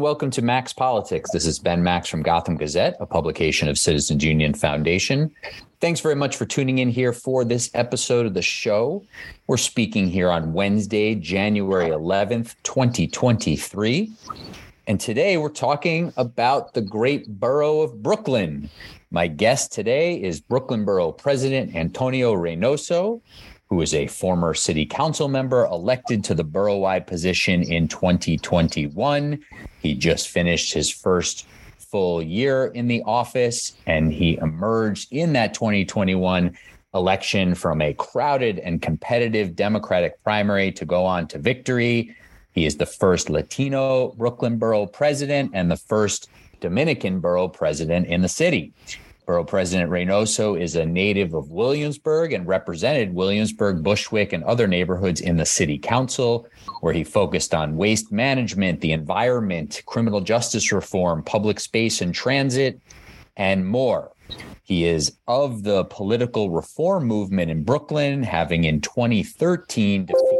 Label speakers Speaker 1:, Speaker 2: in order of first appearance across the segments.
Speaker 1: And welcome to Max Politics. This is Ben Max from Gotham Gazette, a publication of Citizens Union Foundation. Thanks very much for tuning in here for this episode of the show. We're speaking here on Wednesday, January 11th, 2023. And today we're talking about the great borough of Brooklyn. My guest today is Brooklyn Borough President Antonio Reynoso, who is a former city council member elected to the borough-wide position in 2021. He just finished his first full year in the office and he emerged in that 2021 election from a crowded and competitive Democratic primary to go on to victory. He is the first Latino Brooklyn borough president and the first Dominican borough president in the city. Borough President Reynoso is a native of Williamsburg and represented Williamsburg, Bushwick, and other neighborhoods in the city council, where he focused on waste management, the environment, criminal justice reform, public space and transit, and more. He is of the political reform movement in Brooklyn, having in 2013 defeated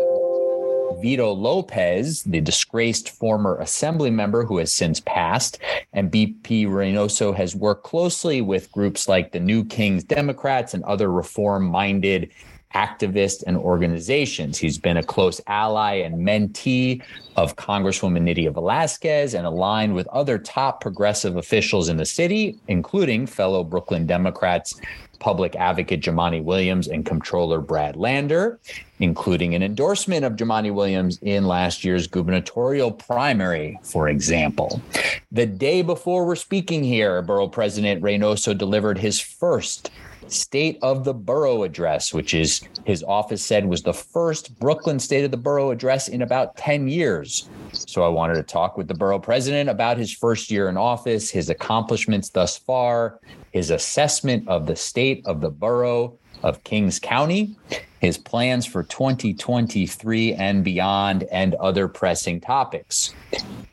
Speaker 1: Vito Lopez, the disgraced former assembly member who has since passed. And BP Reynoso has worked closely with groups like the New Kings Democrats and other reform minded activists and organizations. He's been a close ally and mentee of Congresswoman Nydia Velázquez and aligned with other top progressive officials in the city, including fellow Brooklyn Democrats public advocate Jumaane Williams and Comptroller Brad Lander, including an endorsement of Jumaane Williams in last year's gubernatorial primary, for example. The day before we're speaking here, Borough President Reynoso delivered his first State of the Borough address, which is his office said was the first Brooklyn State of the Borough address in about 10 years. So I wanted to talk with the borough president about his first year in office, his accomplishments thus far, his assessment of the state of the borough of Kings County, his plans for 2023 and beyond, and other pressing topics.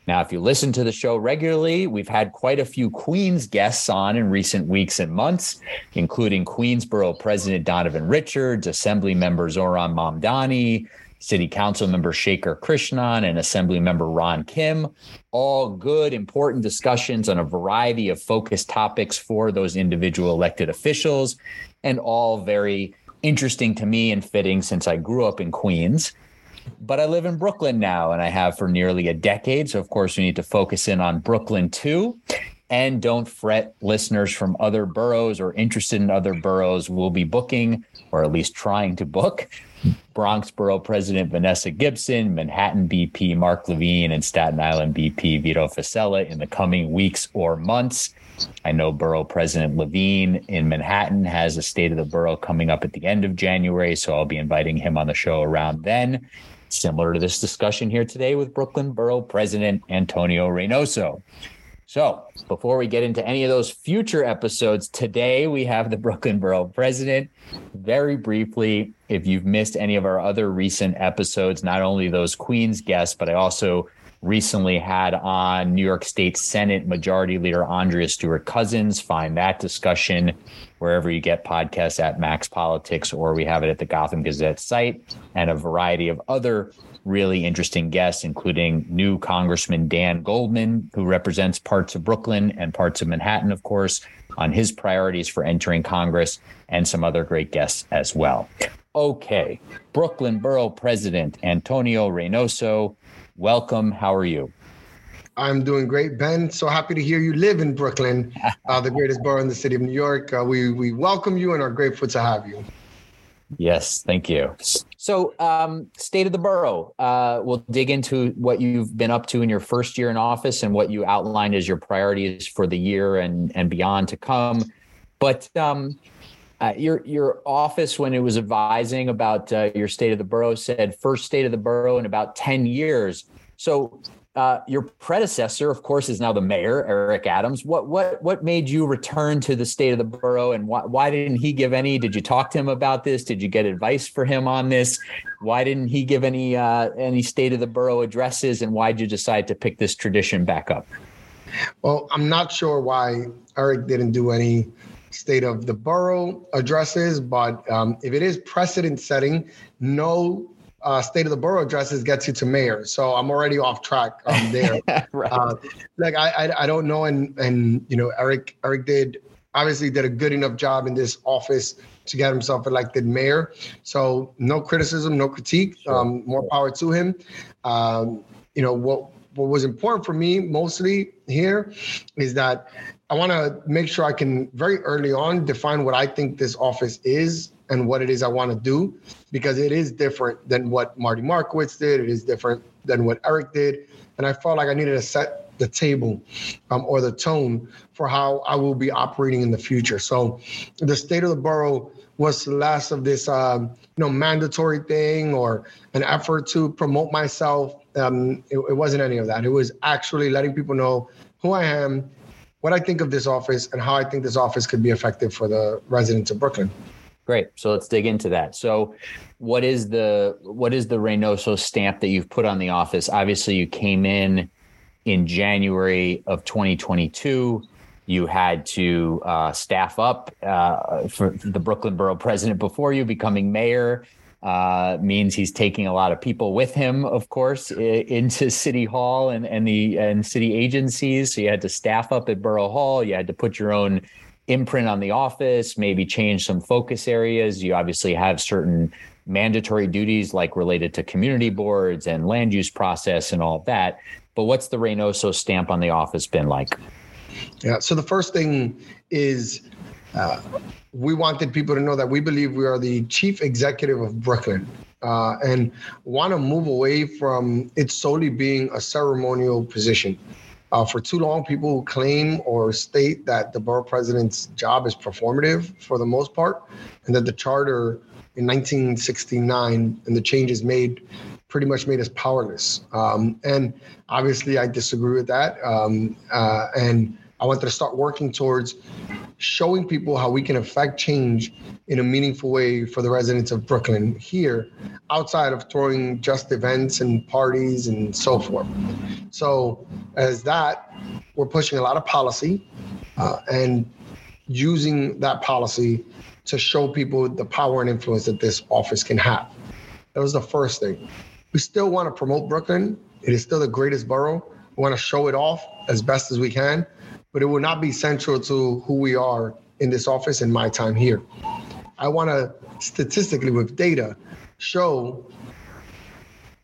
Speaker 1: Now, if you listen to the show regularly, we've had quite a few Queens guests on in recent weeks and months, including Queensborough President Donovan Richards, Assembly Member Zohran Mamdani, City Council Member Shekar Krishnan, and Assembly Member Ron Kim. All good, important discussions on a variety of focused topics for those individual elected officials, and all very interesting to me and fitting since I grew up in Queens. But I live in Brooklyn now and I have for nearly a decade. So, of course, we need to focus in on Brooklyn too. And don't fret, listeners from other boroughs or interested in other boroughs will be booking, or at least trying to book, Bronx Borough President Vanessa Gibson, Manhattan BP Mark Levine, and Staten Island BP Vito Fossella in the coming weeks or months. I know Borough President Levine in Manhattan has a State of the Borough coming up at the end of January, so I'll be inviting him on the show around then. Similar to this discussion here today with Brooklyn Borough President Antonio Reynoso. So, before we get into any of those future episodes, today we have the Brooklyn Borough President. Very briefly, if you've missed any of our other recent episodes, not only those Queens guests, but I also recently had on New York State Senate Majority Leader Andrea Stewart Cousins. Find that discussion wherever you get podcasts at Max Politics, or we have it at the Gotham Gazette site, and a variety of other really interesting guests, including new Congressman Dan Goldman, who represents parts of Brooklyn and parts of Manhattan, of course, on his priorities for entering Congress, and some other great guests as well. Okay, Brooklyn Borough President Antonio Reynoso welcome. How are you?
Speaker 2: I'm doing great, Ben. So happy to hear you live in Brooklyn, uh, the greatest borough in the city of New York. Uh, we we welcome you and are grateful to have you.
Speaker 1: Yes, thank you. So, um, state of the borough. Uh, we'll dig into what you've been up to in your first year in office and what you outlined as your priorities for the year and and beyond to come. But um, uh, your your office, when it was advising about uh, your state of the borough, said first state of the borough in about ten years. So uh, your predecessor, of course, is now the mayor, Eric Adams. What what what made you return to the state of the borough, and why why didn't he give any? Did you talk to him about this? Did you get advice for him on this? Why didn't he give any uh, any state of the borough addresses, and why did you decide to pick this tradition back up?
Speaker 2: Well, I'm not sure why Eric didn't do any state of the borough addresses, but um, if it is precedent setting, no uh, state of the borough addresses gets you to mayor. So I'm already off track um, there. right. Uh, like I, I, I don't know, and and you know Eric Eric did obviously did a good enough job in this office to get himself elected mayor. So no criticism, no critique. Sure. Um, more power to him. Um, you know what what was important for me mostly here is that I want to make sure I can very early on define what I think this office is and what it is I want to do because it is different than what Marty Markowitz did. It is different than what Eric did. And I felt like I needed to set the table um, or the tone for how I will be operating in the future. So the state of the borough was less of this, um, you know, mandatory thing or an effort to promote myself. Um, it, it wasn't any of that. It was actually letting people know who I am, what I think of this office, and how I think this office could be effective for the residents of Brooklyn.
Speaker 1: Great. So let's dig into that. So what is the what is the Reynoso stamp that you've put on the office? Obviously, you came in in January of 2022. You had to uh, staff up uh, for the Brooklyn Borough president before you becoming mayor. Uh, means he's taking a lot of people with him, of course, into City Hall and, and the and city agencies. So you had to staff up at Borough Hall. You had to put your own imprint on the office, maybe change some focus areas. You obviously have certain mandatory duties like related to community boards and land use process and all that. But what's the Reynoso stamp on the office been like?
Speaker 2: Yeah. So the first thing is uh, we wanted people to know that we believe we are the chief executive of Brooklyn. Uh, and want to move away from it solely being a ceremonial position. Uh, for too long, people claim or state that the borough president's job is performative for the most part, and that the charter in 1969 and the changes made pretty much made us powerless. Um, and obviously, I disagree with that. Um, uh, and I wanted to start working towards showing people how we can affect change in a meaningful way for the residents of Brooklyn here, outside of throwing just events and parties and so forth. So, as that, we're pushing a lot of policy uh, and using that policy to show people the power and influence that this office can have. That was the first thing. We still want to promote Brooklyn. It is still the greatest borough. We want to show it off as best as we can but it will not be central to who we are in this office in my time here. I want to statistically, with data, show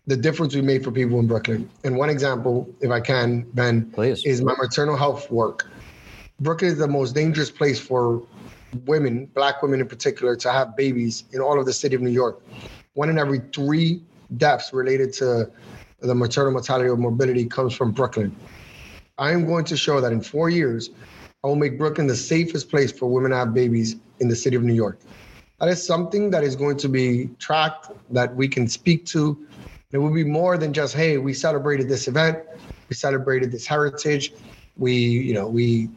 Speaker 2: the difference we made for people in Brooklyn. And one example, if I can, Ben, Please. is my maternal health work. Brooklyn is the most dangerous place for women, black women in particular, to have babies in all of the city of New York. One in every three deaths related to the maternal mortality or morbidity comes from Brooklyn. I am going to show that in four years, I will make Brooklyn the safest place for women to have babies in the city of New York. That is something that is going to be tracked, that we can speak to. It will be more than just, hey, we celebrated this event, we celebrated this heritage, we, you know, we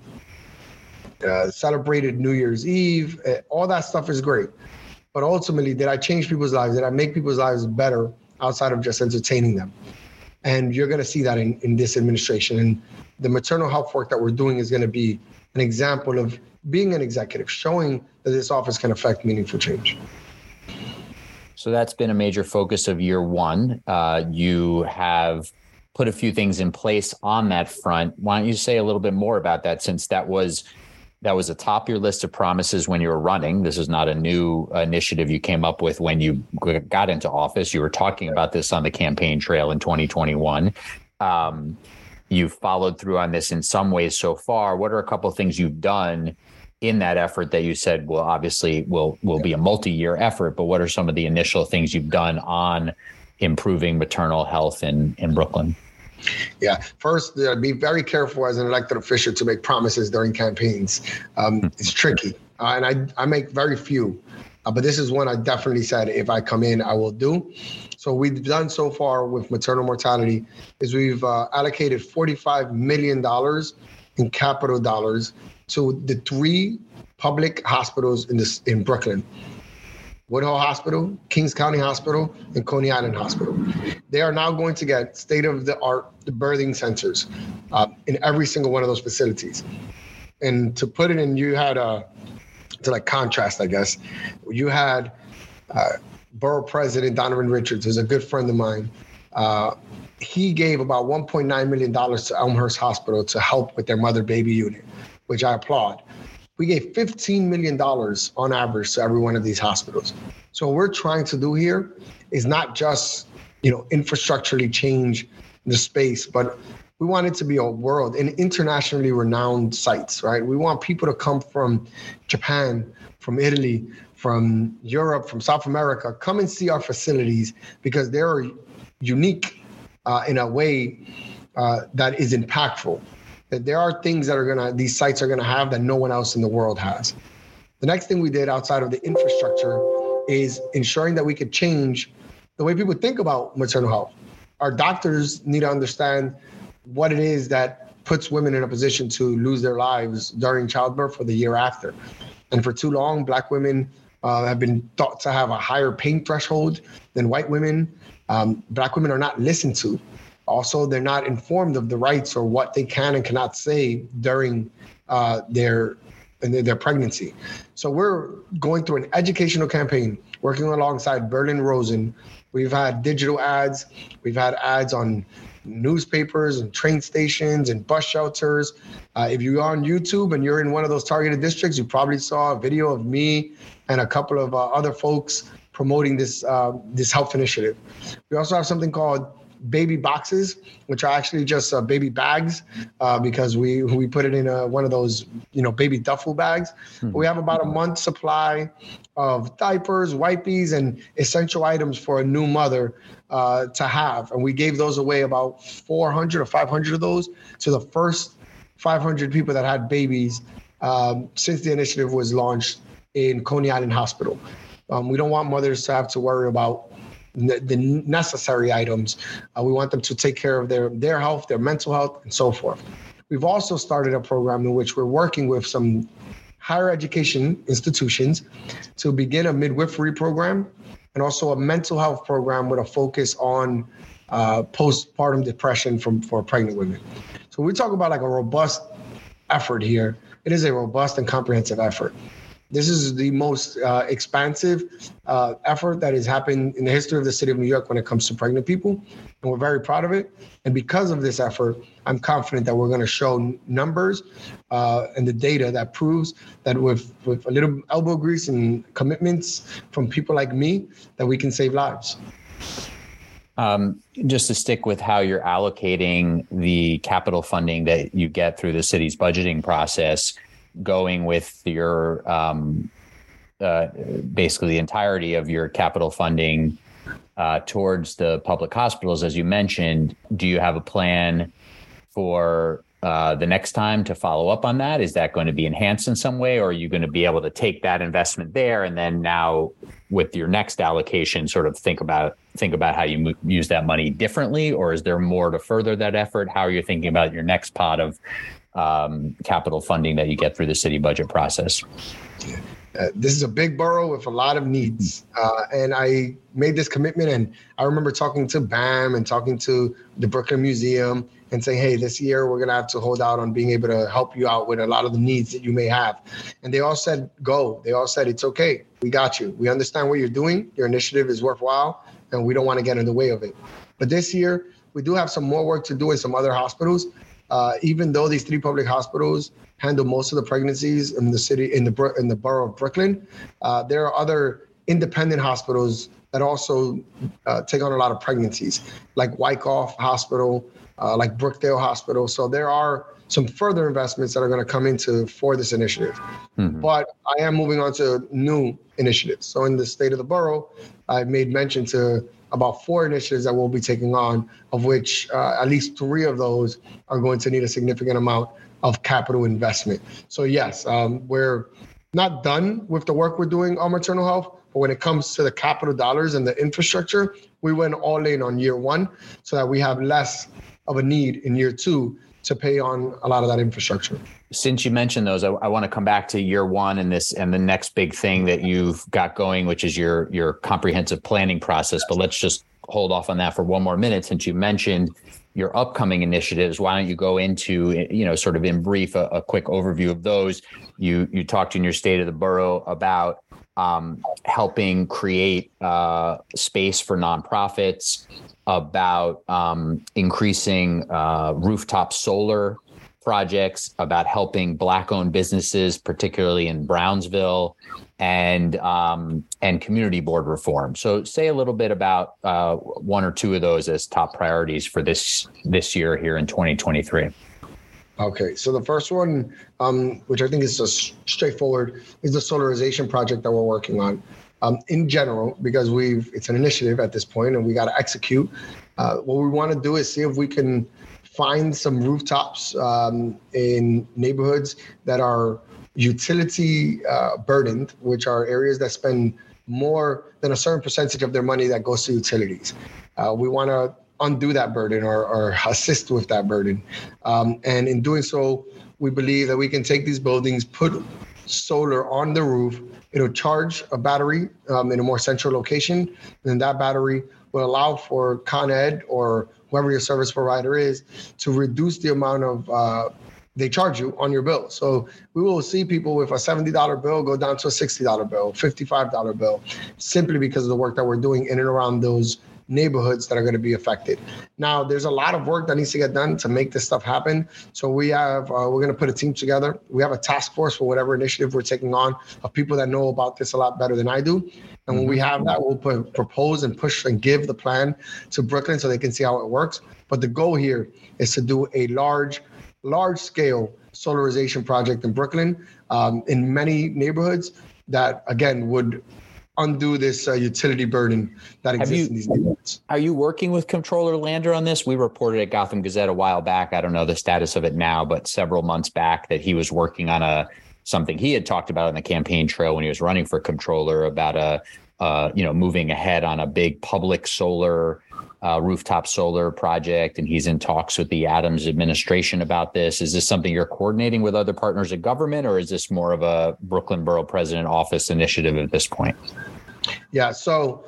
Speaker 2: uh, celebrated New Year's Eve. Uh, all that stuff is great. But ultimately, did I change people's lives? Did I make people's lives better outside of just entertaining them? And you're going to see that in, in this administration. And the maternal health work that we're doing is going to be an example of being an executive, showing that this office can affect meaningful change.
Speaker 1: So that's been a major focus of year one. Uh, you have put a few things in place on that front. Why don't you say a little bit more about that, since that was that was atop your list of promises when you were running. This is not a new initiative you came up with when you got into office. You were talking about this on the campaign trail in 2021. Um, you've followed through on this in some ways so far. What are a couple of things you've done in that effort that you said will obviously will will be a multi-year effort, but what are some of the initial things you've done on improving maternal health in in Brooklyn?
Speaker 2: Yeah, first, uh, be very careful as an elected official to make promises during campaigns. Um, hmm. it's tricky, uh, and I I make very few, uh, but this is one I definitely said if I come in, I will do. So we've done so far with maternal mortality is we've uh, allocated $45 million in capital dollars to the three public hospitals in this in Brooklyn. Woodhull Hospital, Kings County Hospital, and Coney Island Hospital. They are now going to get state of the art birthing centers uh, in every single one of those facilities. And to put it in, you had a, to like contrast, I guess, you had uh, borough president Donovan Richards is a good friend of mine. Uh, he gave about 1.9 million dollars to Elmhurst Hospital to help with their mother baby unit, which I applaud. We gave 15 million dollars on average to every one of these hospitals. So what we're trying to do here is not just you know infrastructurally change the space, but we want it to be a world and internationally renowned sites, right? We want people to come from Japan, from Italy, from Europe, from South America, come and see our facilities because they're unique uh, in a way uh, that is impactful. That there are things that are gonna these sites are gonna have that no one else in the world has. The next thing we did outside of the infrastructure is ensuring that we could change the way people think about maternal health. Our doctors need to understand what it is that puts women in a position to lose their lives during childbirth or the year after. And for too long, Black women uh, have been thought to have a higher pain threshold than white women. Um, black women are not listened to. Also, they're not informed of the rights or what they can and cannot say during uh, their their pregnancy. So we're going through an educational campaign, working alongside Berlin Rosen. We've had digital ads. We've had ads on newspapers and train stations and bus shelters. Uh, if you're on YouTube and you're in one of those targeted districts, you probably saw a video of me and a couple of uh, other folks promoting this uh, this health initiative. We also have something called baby boxes, which are actually just uh, baby bags uh, because we we put it in a, one of those you know baby duffel bags. Mm-hmm. We have about a month supply of diapers, wipes, and essential items for a new mother uh, to have, and we gave those away about 400 or 500 of those to the first 500 people that had babies um, since the initiative was launched in Coney Island Hospital. Um, we don't want mothers to have to worry about the necessary items. Uh, we want them to take care of their their health, their mental health, and so forth. We've also started a program in which we're working with some higher education institutions to begin a midwifery program and also a mental health program with a focus on uh, postpartum depression from for pregnant women. So we talk about like a robust effort here. It is a robust and comprehensive effort. This is the most uh, expansive uh, effort that has happened in the history of the city of New York when it comes to pregnant people. And we're very proud of it. And because of this effort, I'm confident that we're going to show numbers uh, and the data that proves that with, with a little elbow grease and commitments from people like me, that we can save lives.
Speaker 1: Um, just to stick with how you're allocating the capital funding that you get through the city's budgeting process, going with your um, uh, basically the entirety of your capital funding uh, towards the public hospitals, as you mentioned, do you have a plan for uh, the next time to follow up on that? Is that going to be enhanced in some way, or are you going to be able to take that investment there and then now with your next allocation, sort of think about think about how you use that money differently, or is there more to further that effort? How are you thinking about your next pot of um, capital funding that you get through the city budget process?
Speaker 2: Uh, this is a big borough with a lot of needs. Uh, and I made this commitment. And I remember talking to BAM and talking to the Brooklyn Museum and saying, hey, this year we're going to have to hold out on being able to help you out with a lot of the needs that you may have. And they all said, go. They all said, it's okay. We got you. We understand what you're doing. Your initiative is worthwhile, and we don't want to get in the way of it. But this year, we do have some more work to do in some other hospitals. Uh, even though these three public hospitals handle most of the pregnancies in the city in the in the borough of Brooklyn, uh, there are other independent hospitals that also uh, take on a lot of pregnancies, like Wyckoff Hospital, uh, like Brookdale Hospital. So there are some further investments that are going to come into for this initiative. Mm-hmm. But I am moving on to new initiatives. So in the state of the borough, I've made mention to about four initiatives that we'll be taking on, of which uh, at least three of those are going to need a significant amount of capital investment. So, yes, um, we're not done with the work we're doing on maternal health, but when it comes to the capital dollars and the infrastructure, we went all in on year one so that we have less of a need in year two to pay on a lot of that infrastructure.
Speaker 1: Since you mentioned those, I, I, want to come back to year one and this and the next big thing that you've got going, which is your your comprehensive planning process. But let's just hold off on that for one more minute since you mentioned your upcoming initiatives. Why don't you go into you know sort of in brief a, a quick overview of those? You you talked in your state of the borough about um, helping create uh, space for nonprofits, about um, increasing uh, rooftop solar projects, about helping Black-owned businesses, particularly in Brownsville, and um, and community board reform. So, say a little bit about uh, one or two of those as top priorities for this this year here in 2023.
Speaker 2: Okay, so the first one, um, which I think is just straightforward, is the solarization project that we're working on. Um, in general, because we've it's an initiative at this point and we got to execute. Uh, what we want to do is see if we can find some rooftops um, in neighborhoods that are utility uh, burdened, which are areas that spend more than a certain percentage of their money that goes to utilities. Uh, we want to undo that burden or, or assist with that burden. Um, and in doing so, we believe that we can take these buildings, put solar on the roof, it'll charge a battery um, in a more central location, and that battery will allow for Con Ed or whoever your service provider is to reduce the amount of uh, they charge you on your bill. So we will see people with a $70 bill go down to a $60 bill, $55 bill, simply because of the work that we're doing in and around those neighborhoods that are going to be affected. Now, there's a lot of work that needs to get done to make this stuff happen. So we have uh, we're going to put a team together. We have a task force for whatever initiative we're taking on of people that know about this a lot better than I do. And when we mm-hmm. have that, we'll put, propose and push and give the plan to Brooklyn so they can see how it works. But the goal here is to do a large, large scale solarization project in Brooklyn um, in many neighborhoods that again would undo this uh, utility burden that exists you, in these neighborhoods.
Speaker 1: Are you working with Controller Lander on this? We reported at Gotham Gazette a while back. I don't know the status of it now, but several months back that he was working on a something he had talked about on the campaign trail when he was running for controller about a uh, you know moving ahead on a big public solar uh, rooftop solar project, and he's in talks with the Adams administration about this. Is this something you're coordinating with other partners of government, or is this more of a Brooklyn Borough President Office initiative at this point?
Speaker 2: Yeah. So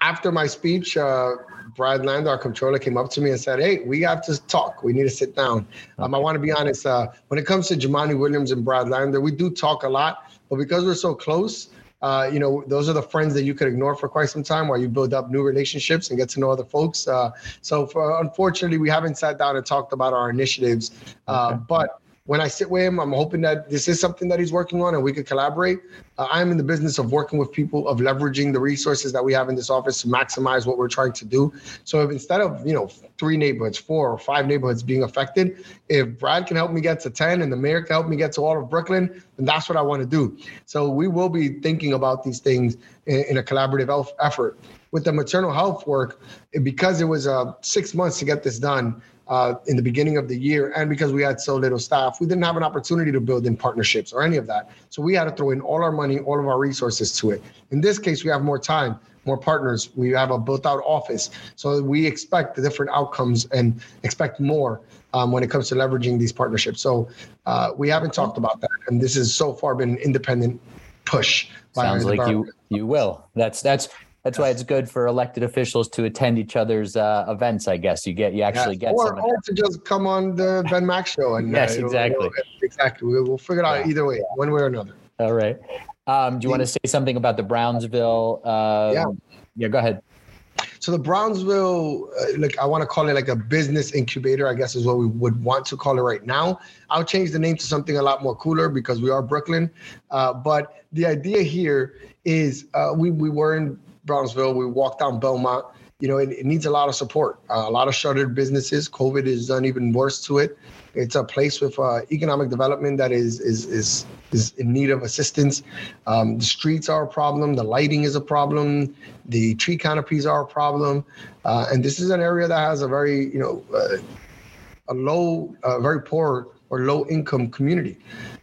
Speaker 2: after my speech, uh, Brad Land, our controller, came up to me and said, "Hey, we have to talk. We need to sit down." Um, I want to be honest. Uh, when it comes to Jumaane Williams and Brad Lander, we do talk a lot, but because we're so close, uh, you know, those are the friends that you could ignore for quite some time while you build up new relationships and get to know other folks. Uh, so, for, unfortunately, we haven't sat down and talked about our initiatives. Uh, okay. But when I sit with him, I'm hoping that this is something that he's working on and we could collaborate. Uh, I'm in the business of working with people, of leveraging the resources that we have in this office to maximize what we're trying to do. So if instead of, you know, three neighborhoods, four or five neighborhoods being affected, if Brad can help me get to 10 and the mayor can help me get to all of Brooklyn, then that's what I want to do. So we will be thinking about these things in, in a collaborative effort. With the maternal health work, because it was uh, six months to get this done, uh, in the beginning of the year, and because we had so little staff, we didn't have an opportunity to build in partnerships or any of that. So we had to throw in all our money, all of our resources to it. In this case, we have more time, more partners. We have a built-out office, so we expect the different outcomes and expect more um, when it comes to leveraging these partnerships. So uh, we haven't talked about that, and this has so far been an independent push.
Speaker 1: Sounds like you you will. That's that's that's why it's good for elected officials to attend each other's uh, events. I guess you get you actually yeah. get
Speaker 2: or, or to just come on the Ben Max show and
Speaker 1: yes, uh, exactly,
Speaker 2: we'll, exactly. We'll, we'll figure it out yeah. either way, one way or another.
Speaker 1: All right. Um, do you want to say something about the Brownsville? Uh, yeah. Yeah. Go ahead.
Speaker 2: So the Brownsville, uh, like I want to call it like a business incubator, I guess is what we would want to call it right now. I'll change the name to something a lot more cooler because we are Brooklyn. Uh, but the idea here is uh, we we were in Brownsville. We walk down Belmont. You know, it, it needs a lot of support. Uh, a lot of shuttered businesses. COVID has done even worse to it. It's a place with uh, economic development that is is is is in need of assistance. Um, the streets are a problem. The lighting is a problem. The tree canopies are a problem. Uh, and this is an area that has a very you know uh, a low, uh, very poor or low income community.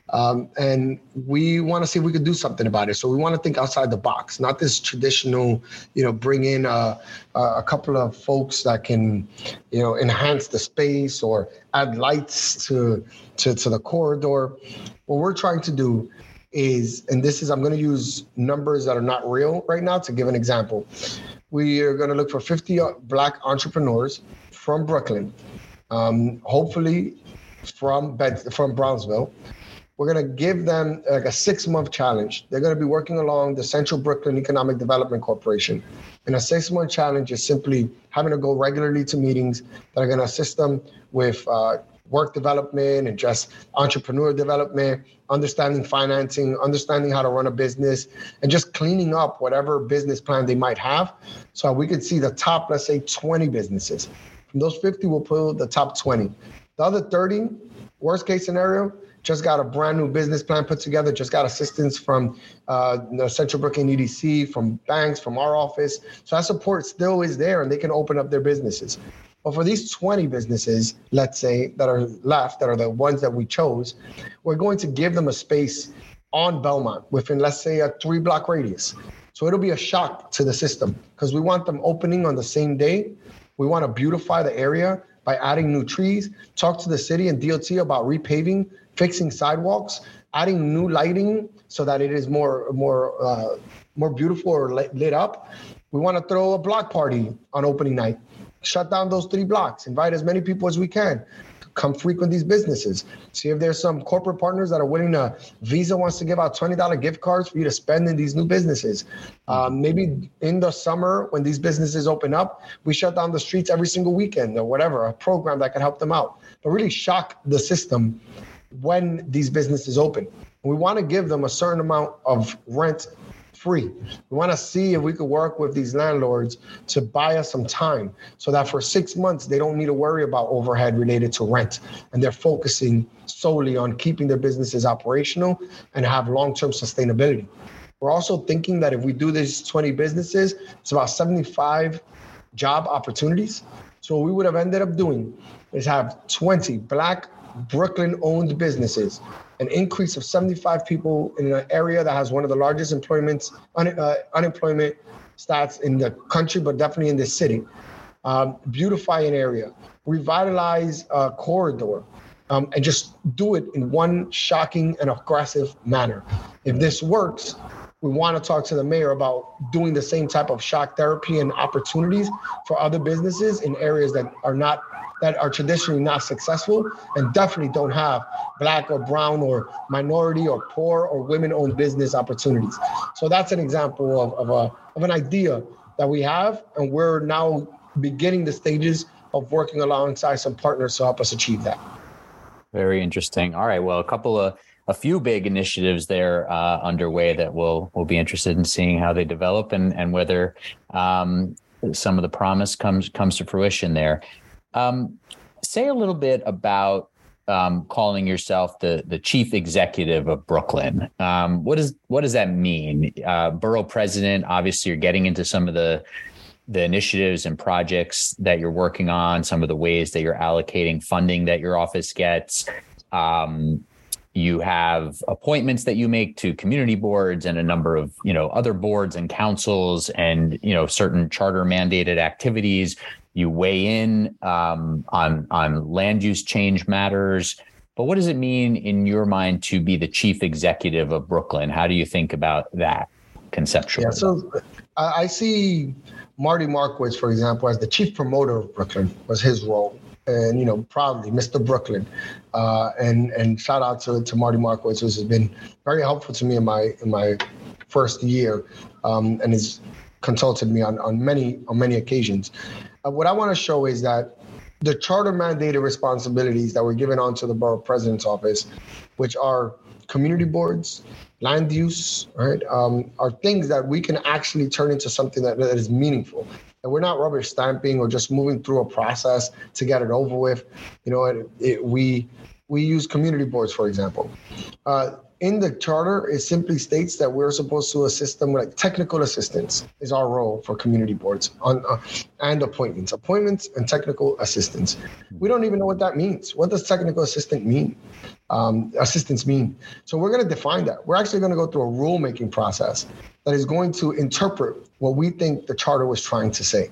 Speaker 2: Um, and we want to see if we could do something about it. So we want to think outside the box, not this traditional, you know, bring in a, a couple of folks that can, you know, enhance the space or add lights to, to, to the corridor. What we're trying to do is, and this is, I'm going to use numbers that are not real right now to give an example. We are going to look for 50 Black entrepreneurs from Brooklyn, um, hopefully from from Brownsville, we're going to give them like a six month challenge. They're going to be working along the Central Brooklyn Economic Development Corporation. And a six month challenge is simply having to go regularly to meetings that are going to assist them with uh, work development and just entrepreneur development, understanding financing, understanding how to run a business, and just cleaning up whatever business plan they might have. So we could see the top, let's say 20 businesses. From those 50, we'll pull the top 20. The other 30, worst case scenario, just got a brand new business plan put together, just got assistance from uh, Central Brooklyn EDC, from banks, from our office. So that support still is there and they can open up their businesses. But for these 20 businesses, let's say, that are left, that are the ones that we chose, we're going to give them a space on Belmont within, let's say, a three block radius. So it'll be a shock to the system because we want them opening on the same day. We want to beautify the area by adding new trees, talk to the city and DOT about repaving, fixing sidewalks, adding new lighting so that it is more more uh, more beautiful or lit up. We want to throw a block party on opening night shut down those three blocks, invite as many people as we can. Come frequent these businesses. See if there's some corporate partners that are willing to. Visa wants to give out $20 gift cards for you to spend in these new businesses. Um, maybe in the summer, when these businesses open up, we shut down the streets every single weekend or whatever, a program that could help them out. But really shock the system when these businesses open. We want to give them a certain amount of rent free. We want to see if we could work with these landlords to buy us some time so that for six months they don't need to worry about overhead related to rent and they're focusing solely on keeping their businesses operational and have long-term sustainability. We're also thinking that if we do these 20 businesses, it's about 75 job opportunities. So what we would have ended up doing is have 20 black Brooklyn owned businesses an increase of 75 people in an area that has one of the largest employment, un, uh, unemployment stats in the country, but definitely in the city. Um, beautify an area, revitalize a corridor, um, and just do it in one shocking and aggressive manner. If this works, we want to talk to the mayor about doing the same type of shock therapy and opportunities for other businesses in areas that are not that are traditionally not successful and definitely don't have black or brown or minority or poor or women owned business opportunities. So that's an example of, of, a, of an idea that we have, and we're now beginning the stages of working alongside some partners to help us achieve that.
Speaker 1: Very interesting. All right. Well, a couple of a few big initiatives there uh, underway that we'll we'll be interested in seeing how they develop and and whether um, some of the promise comes comes to fruition there. Um, say a little bit about um, calling yourself the the chief executive of Brooklyn. Um, what does what does that mean? Uh, borough president. Obviously, you're getting into some of the the initiatives and projects that you're working on. Some of the ways that you're allocating funding that your office gets. Um, you have appointments that you make to community boards and a number of you know other boards and councils and you know certain charter mandated activities you weigh in um, on on land use change matters. But what does it mean in your mind to be the chief executive of Brooklyn? How do you think about that conceptually?
Speaker 2: Yeah, so I see Marty Markowitz, for example, as the chief promoter of Brooklyn was his role, and you know, proudly Mr. Brooklyn, uh, and and shout out to, to Marty Markowitz, who has been very helpful to me in my in my first year, um, and has consulted me on on many on many occasions. Uh, what I want to show is that the charter mandated responsibilities that were given onto the borough president's office, which are community boards, land use, right, um, are things that we can actually turn into something that, that is meaningful. And we're not rubber stamping or just moving through a process to get it over with. You know, it, it, we we use community boards, for example. Uh, in the charter, it simply states that we're supposed to assist them with like technical assistance is our role for community boards on uh, and appointments, appointments and technical assistance. We don't even know what that means. What does technical assistant mean? Um, assistance mean? So we're going to define that. We're actually going to go through a rulemaking process that is going to interpret what we think the charter was trying to say.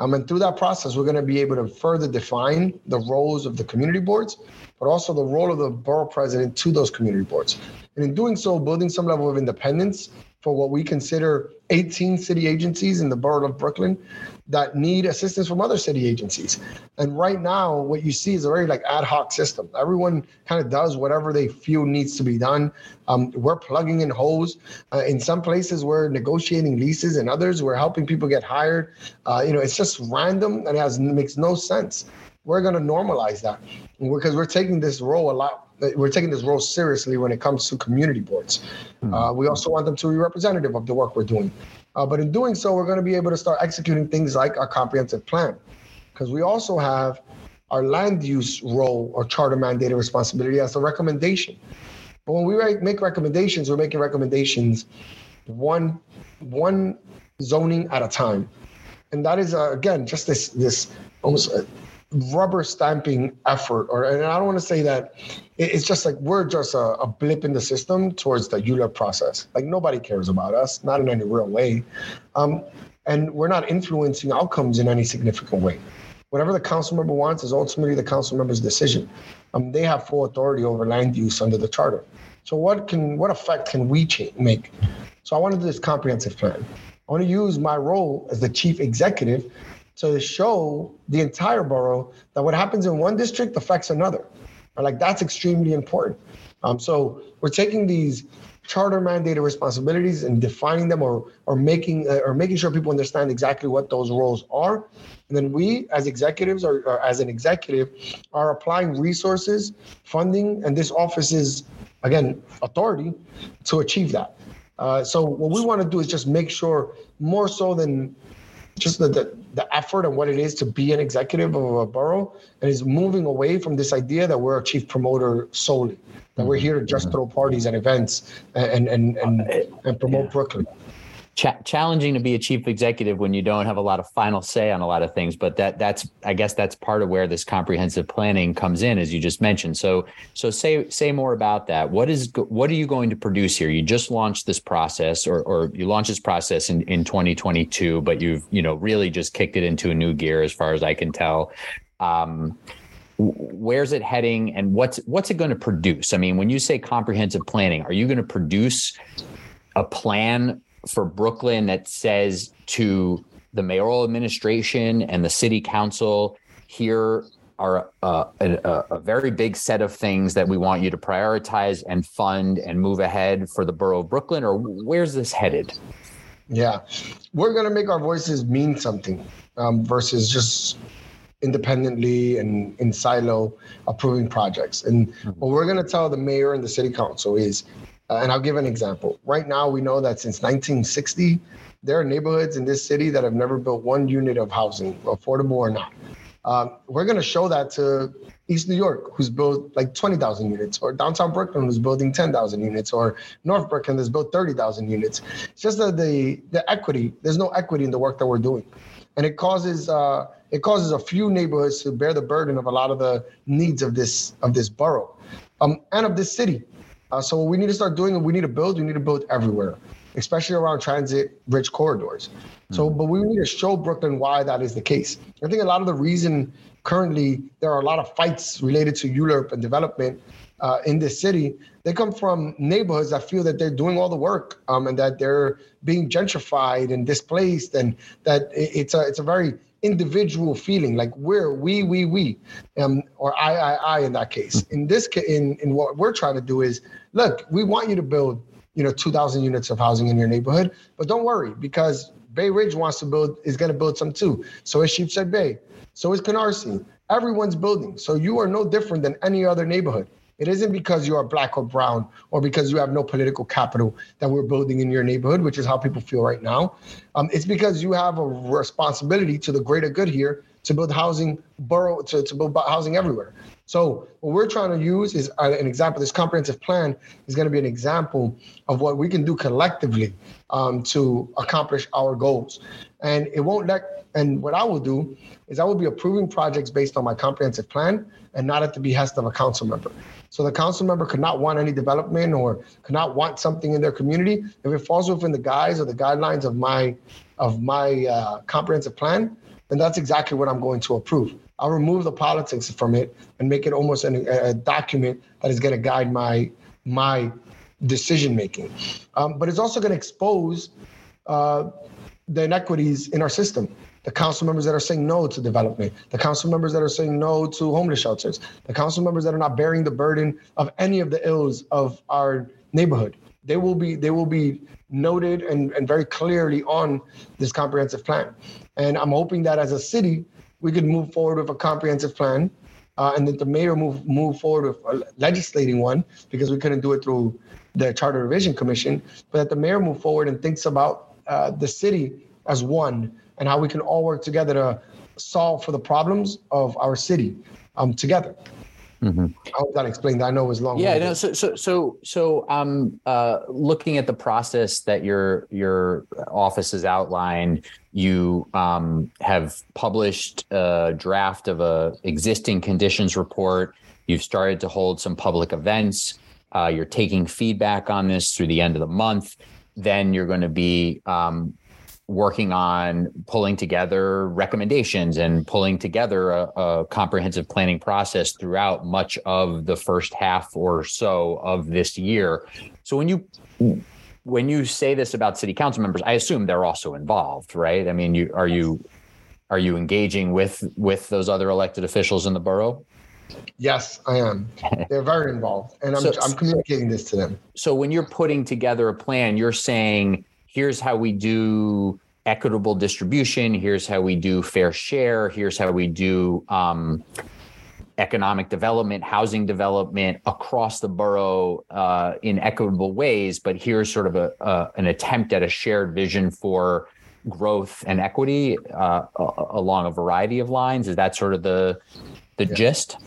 Speaker 2: Um, and through that process, we're going to be able to further define the roles of the community boards, but also the role of the borough president to those community boards. And in doing so, building some level of independence for what we consider 18 city agencies in the borough of Brooklyn that need assistance from other city agencies. And right now, what you see is a very like ad hoc system. Everyone kind of does whatever they feel needs to be done. Um, we're plugging in holes. Uh, in some places, we're negotiating leases, and others, we're helping people get hired. Uh, you know, it's just random and it has makes no sense. We're going to normalize that because we're taking this role a lot we're taking this role seriously when it comes to community boards. Mm-hmm. Uh, we also want them to be representative of the work we're doing. Uh, but in doing so, we're going to be able to start executing things like our comprehensive plan, because we also have our land use role or charter mandated responsibility as a recommendation. But when we make recommendations, we're making recommendations one one zoning at a time, and that is uh, again just this this almost uh, rubber stamping effort or and i don't want to say that it's just like we're just a, a, blip in the system towards the ULURP process. Like nobody cares about us not in any real way. Um, and we're not influencing outcomes in any significant way. Whatever the council member wants is ultimately the council member's decision. Um, they have full authority over land use under the charter. So what can what effect can we cha- make? So i want to do this comprehensive plan. I want to use my role as the chief executive to show the entire borough that what happens in one district affects another. Like that's extremely important. Um, so we're taking these charter mandated responsibilities and defining them or or making uh, or making sure people understand exactly what those roles are and then we as executives or, or, as an executive are applying resources funding and this office's again authority to achieve that uh, so what we want to do is just make sure more so than just the, the, the effort and what it is to be an executive of a borough and is moving away from this idea that we're a chief promoter solely that we're mm-hmm. here to just mm-hmm. throw parties and events and and and, and uh, promote yeah. brooklyn
Speaker 1: Ch- challenging to be a chief executive when you don't have a lot of final say on a lot of things but that that's i guess that's part of where this comprehensive planning comes in as you just mentioned. So so say say more about that. What is what are you going to produce here? You just launched this process or or you launched this process in in 2022 but you've you know really just kicked it into a new gear as far as i can tell. Um, where's it heading and what's what's it going to produce? I mean when you say comprehensive planning are you going to produce a plan for Brooklyn that says to the mayoral administration and the city council, here are a, a, a, very big set of things that we want you to prioritize and fund and move ahead for the borough of Brooklyn, or where's this headed?
Speaker 2: Yeah, we're going to make our voices mean something um, versus just independently and in silo approving projects. And mm-hmm. what we're going to tell the mayor and the city council is uh, and I'll give an example. Right now, we know that since 1960, there are neighborhoods in this city that have never built one unit of housing, affordable or not. Um, we're going to show that to East New York, who's built like 20,000 units, or downtown Brooklyn, who's building 10,000 units, or North Brooklyn, that's built 30,000 units. It's just that the the equity, there's no equity in the work that we're doing, and it causes uh, it causes a few neighborhoods to bear the burden of a lot of the needs of this of this borough, um, and of this city. Uh, so what we need to start doing, we need to build, we need to build everywhere, especially around transit-rich corridors. So, but we need to show Brooklyn why that is the case. I think a lot of the reason currently there are a lot of fights related to ULURP and development uh, in this city. They come from neighborhoods that feel that they're doing all the work um, and that they're being gentrified and displaced, and that it's a it's a very individual feeling like we're we we we um or i i i in that case. In this case in in what we're trying to do is look we want you to build you know 2000 units of housing in your neighborhood but don't worry because bay ridge wants to build is going to build some too. So is sheepshead bay. So is canarsie. Everyone's building. So you are no different than any other neighborhood it isn't because you are black or brown or because you have no political capital that we're building in your neighborhood, which is how people feel right now. Um, it's because you have a responsibility to the greater good here to build housing, borough, to, to build housing everywhere. So what we're trying to use is an example. This comprehensive plan is going to be an example of what we can do collectively um, to accomplish our goals. And it won't let. And what I will do is I will be approving projects based on my comprehensive plan and not at the behest of a council member. So the council member could not want any development or could not want something in their community. If it falls within the guise or the guidelines of my of my uh, comprehensive plan, then that's exactly what I'm going to approve. I'll remove the politics from it and make it almost an, a document that is going to guide my my decision making. Um, but it's also going to expose uh, the inequities in our system. The council members that are saying no to development, the council members that are saying no to homeless shelters, the council members that are not bearing the burden of any of the ills of our neighborhood. They will be they will be noted and, and very clearly on this comprehensive plan. And I'm hoping that as a city, we could move forward with a comprehensive plan uh, and that the mayor move move forward with legislating one because we couldn't do it through the Charter Revision Commission, but that the mayor move forward and thinks about uh, the city as one and how we can all work together to solve for the problems of our city um, together. Mm-hmm. I hope that explained that. I know it was long.
Speaker 1: Yeah, no, so so so so um uh looking at the process that your your office has outlined, you um have published a draft of a existing conditions report. You've started to hold some public events. Uh, you're taking feedback on this through the end of the month. Then you're going to be um, working on pulling together recommendations and pulling together a, a, comprehensive planning process throughout much of the first half or so of this year. So when you when you say this about city council members, I assume they're also involved, right? I mean, you are you are you engaging with with those other elected officials in the borough?
Speaker 2: Yes, I am. They're very involved, and I'm so, I'm communicating this to them.
Speaker 1: So when you're putting together a plan, you're saying here's how we do equitable distribution. Here's how we do fair share. Here's how we do um, economic development, housing development across the borough uh, in equitable ways. But here's sort of a, a, an attempt at a shared vision for growth and equity uh, along a variety of lines. Is that sort of the the yeah. gist?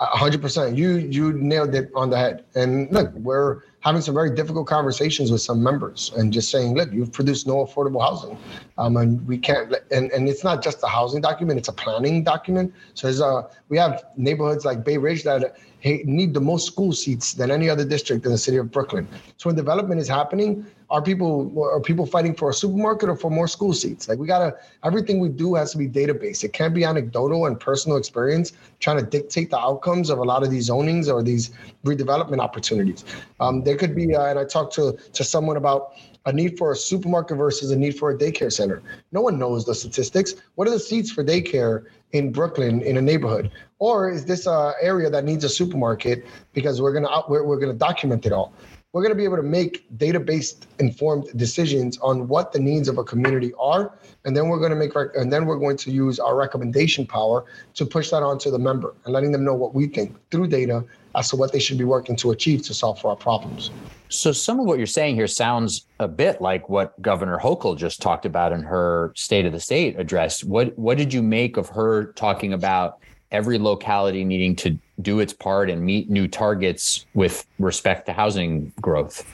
Speaker 2: hundred percent. You you nailed it on the head. And look, we're having some very difficult conversations with some members and just saying, look, you've produced no affordable housing, um, and we can't. And and it's not just a housing document; it's a planning document. So there's a we have neighborhoods like Bay Ridge that need the most school seats than any other district in the city of Brooklyn. So when development is happening, are people are people fighting for a supermarket or for more school seats? Like we gotta everything we do has to be data based. It can't be anecdotal and personal experience trying to dictate the outcomes of a lot of these zonings or these redevelopment opportunities. Um, there could be, uh, and I talked to to someone about a need for a supermarket versus a need for a daycare center. No one knows the statistics. What are the seats for daycare in Brooklyn in a neighborhood? Or is this an area that needs a supermarket because we're gonna we're, we're gonna document it all? We're going to be able to make data-based informed decisions on what the needs of a community are and then we're going to make and then we're going to use our recommendation power to push that onto the member and letting them know what we think through data as to what they should be working to achieve to solve for our problems.
Speaker 1: So some of what you're saying here sounds a bit like what governor hochul just talked about in her state of the state address. What what did you make of her talking about every locality needing to do its part and meet new targets with respect to housing growth.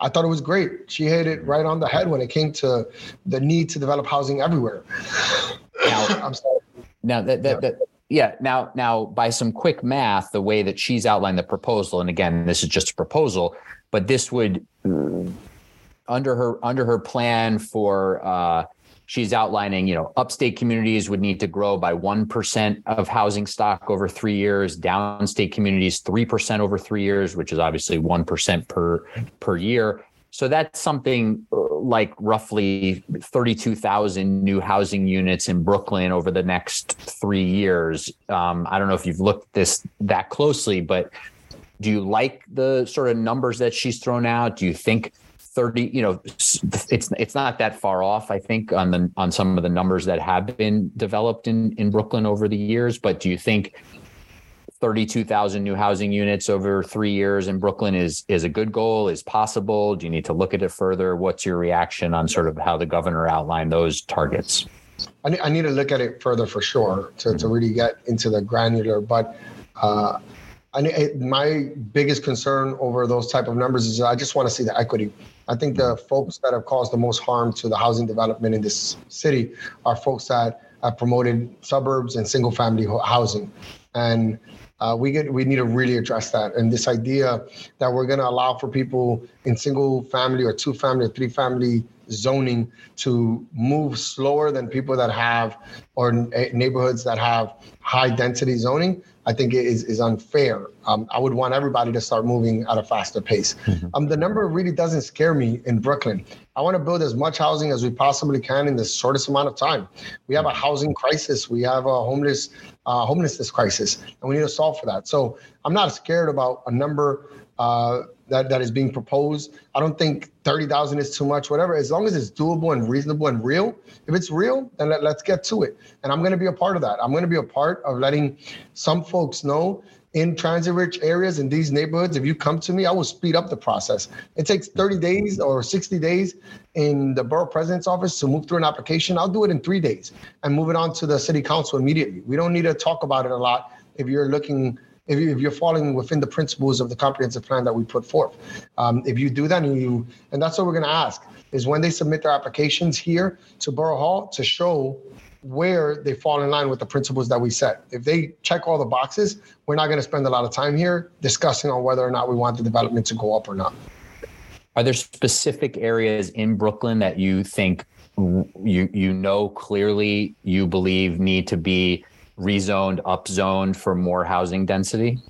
Speaker 2: I thought it was great. She hit it right on the head when it came to the need to develop housing everywhere.
Speaker 1: Now, I'm sorry. Now that, that, that yeah. Now, now by some quick math, the way that she's outlined the proposal, and again, this is just a proposal, but this would under her under her plan for uh, she's outlining, you know, upstate communities would need to grow by 1% of housing stock over three years, downstate communities 3% over three years, which is obviously 1% per, per year. So that's something uh, like roughly 32,000 new housing units in Brooklyn over the next three years. Um, I don't know if you've looked this that closely, but do you like the sort of numbers that she's thrown out? Do you think 30 you know it's it's not that far off i think on the on some of the numbers that have been developed in in brooklyn over the years but do you think 32,000 new housing units over 3 years in Brooklyn is is a good goal is possible do you need to look at it further what's your reaction on sort of how the governor outlined those targets
Speaker 2: I need, I need to look at it further for sure to, mm-hmm. to really get into the granular but uh, I, my biggest concern over those type of numbers is I just want to see the equity. I think the folks that have caused the most harm to the housing development in this city are folks that have promoted suburbs and single family housing. And uh, we get we need to really address that. And this idea that we're going to allow for people in single family or two family or three family zoning to move slower than people that have or neighborhoods that have high density zoning I think is, is unfair. Um, I would want everybody to start moving at a faster pace. Mm-hmm. Um, the number really doesn't scare me in Brooklyn. I want to build as much housing as we possibly can in the shortest amount of time. We have a housing crisis. We have a homeless uh, homelessness crisis, and we need to solve for that. So I'm not scared about a number uh, that, that is being proposed. I don't think 30,000 is too much, whatever. As long as it's doable and reasonable and real, if it's real, then let, let's get to it. And I'm going to be a part of that. I'm going to be a part of letting some folks know in transit rich areas in these neighborhoods, if you come to me, I will speed up the process. It takes 30 days or 60 days in the borough president's office to move through an application. I'll do it in three days and move it on to the city council immediately. We don't need to talk about it a lot if you're looking if, you, if you're falling within the principles of the comprehensive plan that we put forth. Um, if you do that and you, and that's what we're going to ask is when they submit their applications here to Borough Hall to show where they fall in line with the principles that we set. If they check all the boxes, we're not going to spend a lot of time here discussing on whether or not we want the development to go up or not.
Speaker 1: Are there specific areas in Brooklyn that you think you you know clearly you believe need to be rezoned, upzoned for more housing density?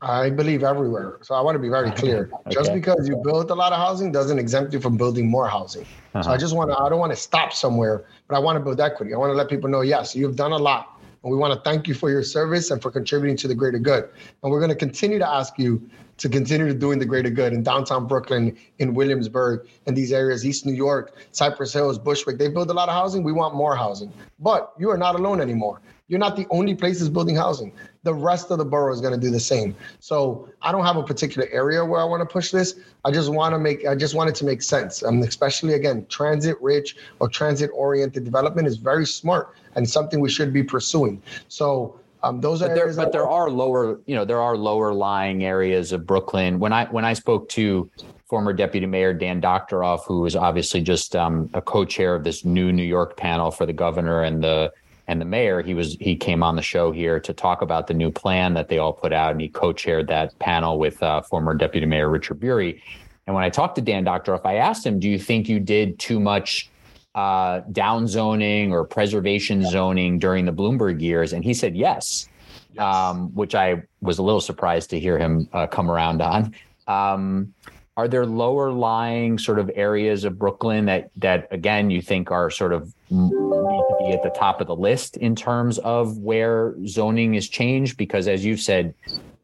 Speaker 2: I believe everywhere. So I want to be very clear. okay. Just because you built a lot of housing doesn't exempt you from building more housing. Uh-huh. So I just want to, I don't want to stop somewhere, but I want to build equity. I want to let people know, yes, you've done a lot. And we want to thank you for your service and for contributing to the greater good. And we're going to continue to ask you to continue to doing the greater good in downtown Brooklyn, in Williamsburg, in these areas, East New York, Cypress Hills, Bushwick. They build a lot of housing. We want more housing. But you are not alone anymore. You're not the only places building housing. The rest of the borough is going to do the same. So I don't have a particular area where I want to push this. I just want to make. I just want it to make sense. Um, especially again, transit rich or transit oriented development is very smart and something we should be pursuing. So um, those
Speaker 1: but
Speaker 2: are
Speaker 1: there, but there are lower, you know, there are lower lying areas of Brooklyn. When I when I spoke to former Deputy Mayor Dan Doctoroff, who was obviously just um, a co-chair of this new New York panel for the governor and the and the mayor he was he came on the show here to talk about the new plan that they all put out and he co-chaired that panel with uh, former deputy mayor richard Buery and when i talked to dan doctoroff i asked him do you think you did too much uh, down zoning or preservation zoning during the bloomberg years and he said yes, yes. Um, which i was a little surprised to hear him uh, come around on. Um, are there lower lying sort of areas of brooklyn that that again you think are sort of need to be at the top of the list in terms of where zoning is changed? Because as you've said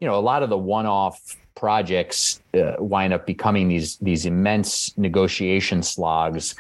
Speaker 1: you know a lot of the one-off projects uh, wind up becoming these these immense negotiation slogs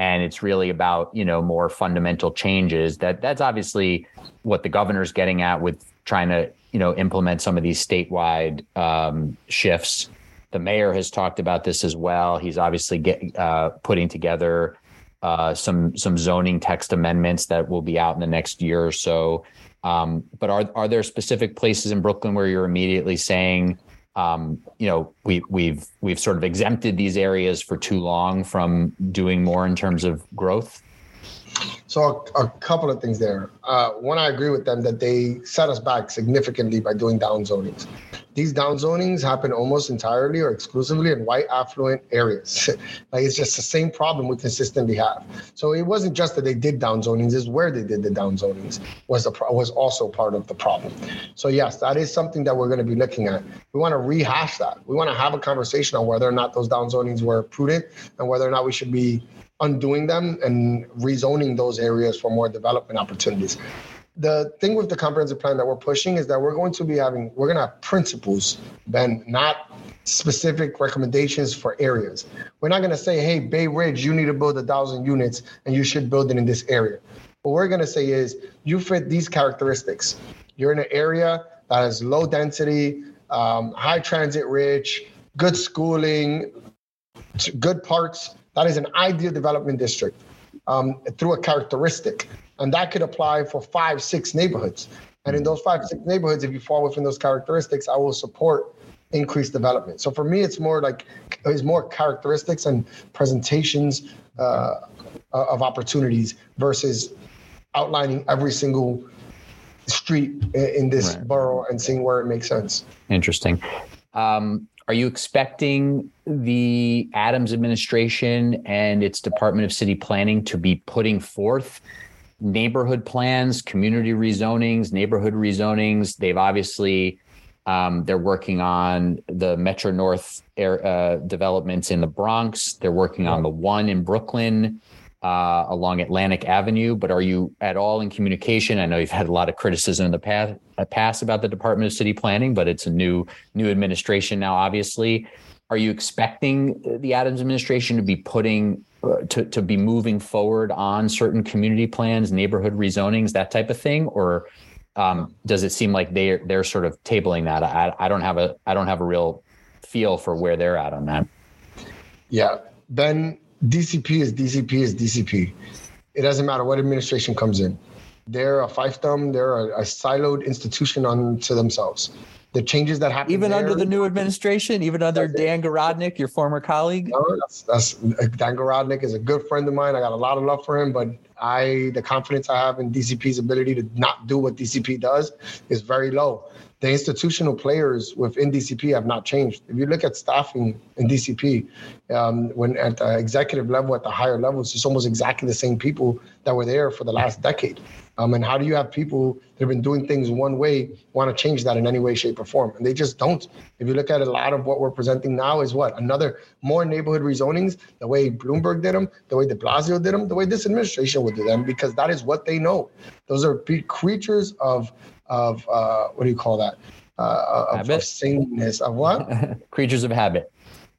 Speaker 1: and it's really about you know more fundamental changes that that's obviously what the governor's getting at with trying to you know implement some of these statewide um, shifts the mayor has talked about this as well he's obviously get, uh, putting together uh, some some zoning text amendments that will be out in the next year or so. Um, but are are there specific places in Brooklyn where you're immediately saying, um, you know, we we've we've sort of exempted these areas for too long from doing more in terms of growth?
Speaker 2: So a, a couple of things there. Uh, one, I agree with them that they set us back significantly by doing down zonings. These down zonings happen almost entirely or exclusively in white affluent areas. like it's just the same problem we consistently have. So it wasn't just that they did down zonings; is where they did the down zonings was the was also part of the problem. So yes, that is something that we're going to be looking at. We want to rehash that. We want to have a conversation on whether or not those down zonings were prudent and whether or not we should be undoing them and rezoning those areas for more development opportunities. The thing with the comprehensive plan that we're pushing is that we're going to be having, we're going to have principles, Ben, not specific recommendations for areas. We're not going to say, hey, Bay Ridge, you need to build a thousand units and you should build it in this area. What we're going to say is, you fit these characteristics. You're in an area that has low density, um, high transit rich, good schooling, good parks, that is an ideal development district um, through a characteristic. And that could apply for five, six neighborhoods. And in those five, six neighborhoods, if you fall within those characteristics, I will support increased development. So for me, it's more like it's more characteristics and presentations uh, of opportunities versus outlining every single street in this right. borough and seeing where it makes sense.
Speaker 1: Interesting. Um, are you expecting the Adams administration and its Department of City Planning to be putting forth neighborhood plans, community rezonings, neighborhood rezonings. They've obviously um, they're working on the Metro North air, uh, developments in the Bronx. They're working on the one in Brooklyn uh, along Atlantic Avenue. But are you at all in communication? I know you've had a lot of criticism in the past, uh, past about the Department of City Planning, but it's a new new administration now. Obviously, are you expecting the Adams administration to be putting uh, to to be moving forward on certain community plans, neighborhood rezonings, that type of thing, or um, does it seem like they're they're sort of tabling that? I, I don't have a I don't have a real feel for where they're at on that.
Speaker 2: Yeah, Ben DCP is DCP is DCP. It doesn't matter what administration comes in. They're a fiefdom. They're a, a siloed institution unto themselves. The changes that happen
Speaker 1: even there, under the new administration, even under Dan Garodnick, your former colleague.
Speaker 2: No, that's, that's Dan Garodnick is a good friend of mine. I got a lot of love for him, but I the confidence I have in DCP's ability to not do what DCP does is very low the institutional players within DCP have not changed. If you look at staffing in DCP, um, when at the executive level, at the higher levels, it's almost exactly the same people that were there for the last decade. Um, and how do you have people that have been doing things one way want to change that in any way, shape, or form? And they just don't. If you look at a lot of what we're presenting now, is what another more neighborhood rezonings, the way Bloomberg did them, the way De Blasio did them, the way this administration would do them, because that is what they know. Those are creatures of of uh, what do you call that? Uh, of, of sameness of what?
Speaker 1: creatures of habit.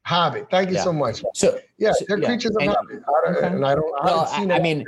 Speaker 2: Habit. Thank you yeah. so much. So yeah, they're yeah. creatures of and, habit. I okay. And I don't. I well,
Speaker 1: I, I mean,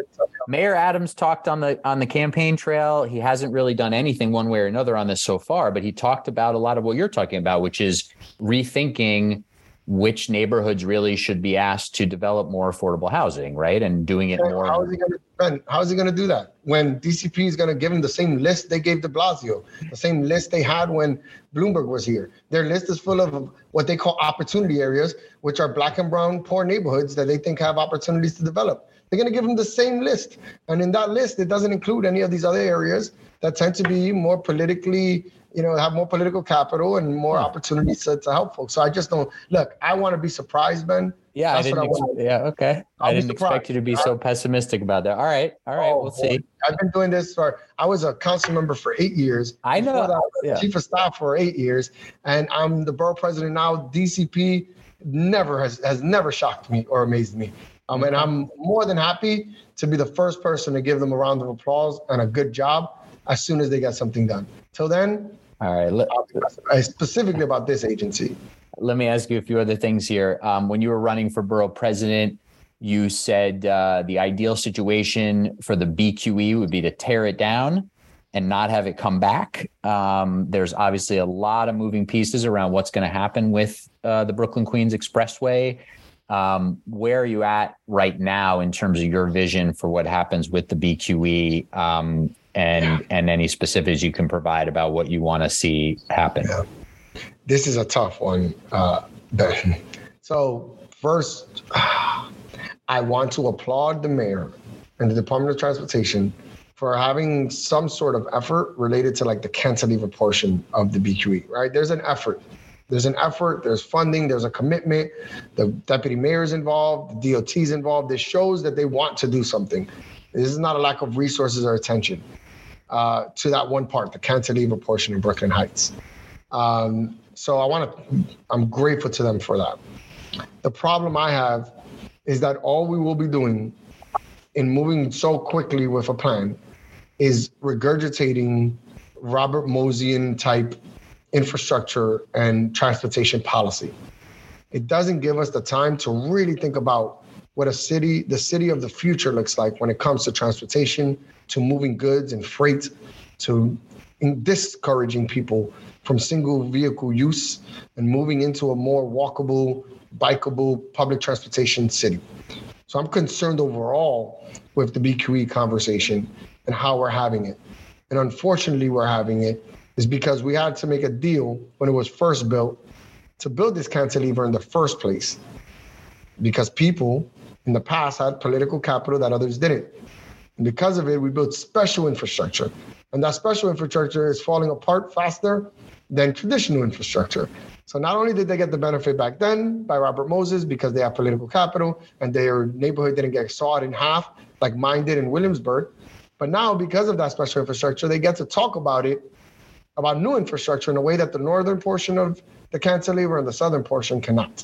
Speaker 1: Mayor Adams talked on the on the campaign trail. He hasn't really done anything one way or another on this so far, but he talked about a lot of what you're talking about, which is rethinking which neighborhoods really should be asked to develop more affordable housing, right? And doing it more.
Speaker 2: How is he going to How is he going to do that when DCP is going to give him the same list they gave De Blasio, the same list they had when Bloomberg was here? Their list is full of what they call opportunity areas, which are black and brown poor neighborhoods that they think have opportunities to develop. They're going to give them the same list, and in that list, it doesn't include any of these other areas that tend to be more politically you know, have more political capital and more hmm. opportunities to, to help folks. So I just don't look. I want to be surprised, Ben.
Speaker 1: Yeah, That's I didn't. Ex- yeah, okay. I'll I did not expect you to be so pessimistic about that. All right, all right. Oh, we'll boy. see.
Speaker 2: I've been doing this for. I was a council member for eight years.
Speaker 1: I know. That,
Speaker 2: yeah. Chief of staff for eight years, and I'm the borough president now. DCP never has has never shocked me or amazed me. Um, and I'm more than happy to be the first person to give them a round of applause and a good job as soon as they get something done. Till then,
Speaker 1: all right. Let,
Speaker 2: specifically about this agency.
Speaker 1: Let me ask you a few other things here. Um, when you were running for borough president, you said uh, the ideal situation for the BQE would be to tear it down and not have it come back. Um, there's obviously a lot of moving pieces around what's going to happen with uh, the Brooklyn Queens Expressway. Um, where are you at right now in terms of your vision for what happens with the BQE? Um, and yeah. and any specifics you can provide about what you want to see happen. Yeah.
Speaker 2: This is a tough one, uh, So first, I want to applaud the mayor and the Department of Transportation for having some sort of effort related to like the cantilever portion of the BQE. Right? There's an effort. There's an effort. There's funding. There's a commitment. The deputy mayor is involved. The DOT is involved. This shows that they want to do something. This is not a lack of resources or attention uh, to that one part, the cantilever portion in Brooklyn Heights. Um, so I want to, I'm grateful to them for that. The problem I have is that all we will be doing in moving so quickly with a plan is regurgitating Robert Mosian type infrastructure and transportation policy. It doesn't give us the time to really think about what a city, the city of the future looks like when it comes to transportation, to moving goods and freight to discouraging people from single vehicle use and moving into a more walkable, bikeable public transportation city. So I'm concerned overall with the BQE conversation and how we're having it. And unfortunately, we're having it is because we had to make a deal when it was first built to build this cantilever in the first place because people in the past had political capital that others didn't. And because of it, we built special infrastructure. And that special infrastructure is falling apart faster than traditional infrastructure. So not only did they get the benefit back then by Robert Moses because they have political capital and their neighborhood didn't get sawed in half like mine did in Williamsburg, But now, because of that special infrastructure, they get to talk about it, about new infrastructure in a way that the northern portion of the cantilever and the southern portion cannot.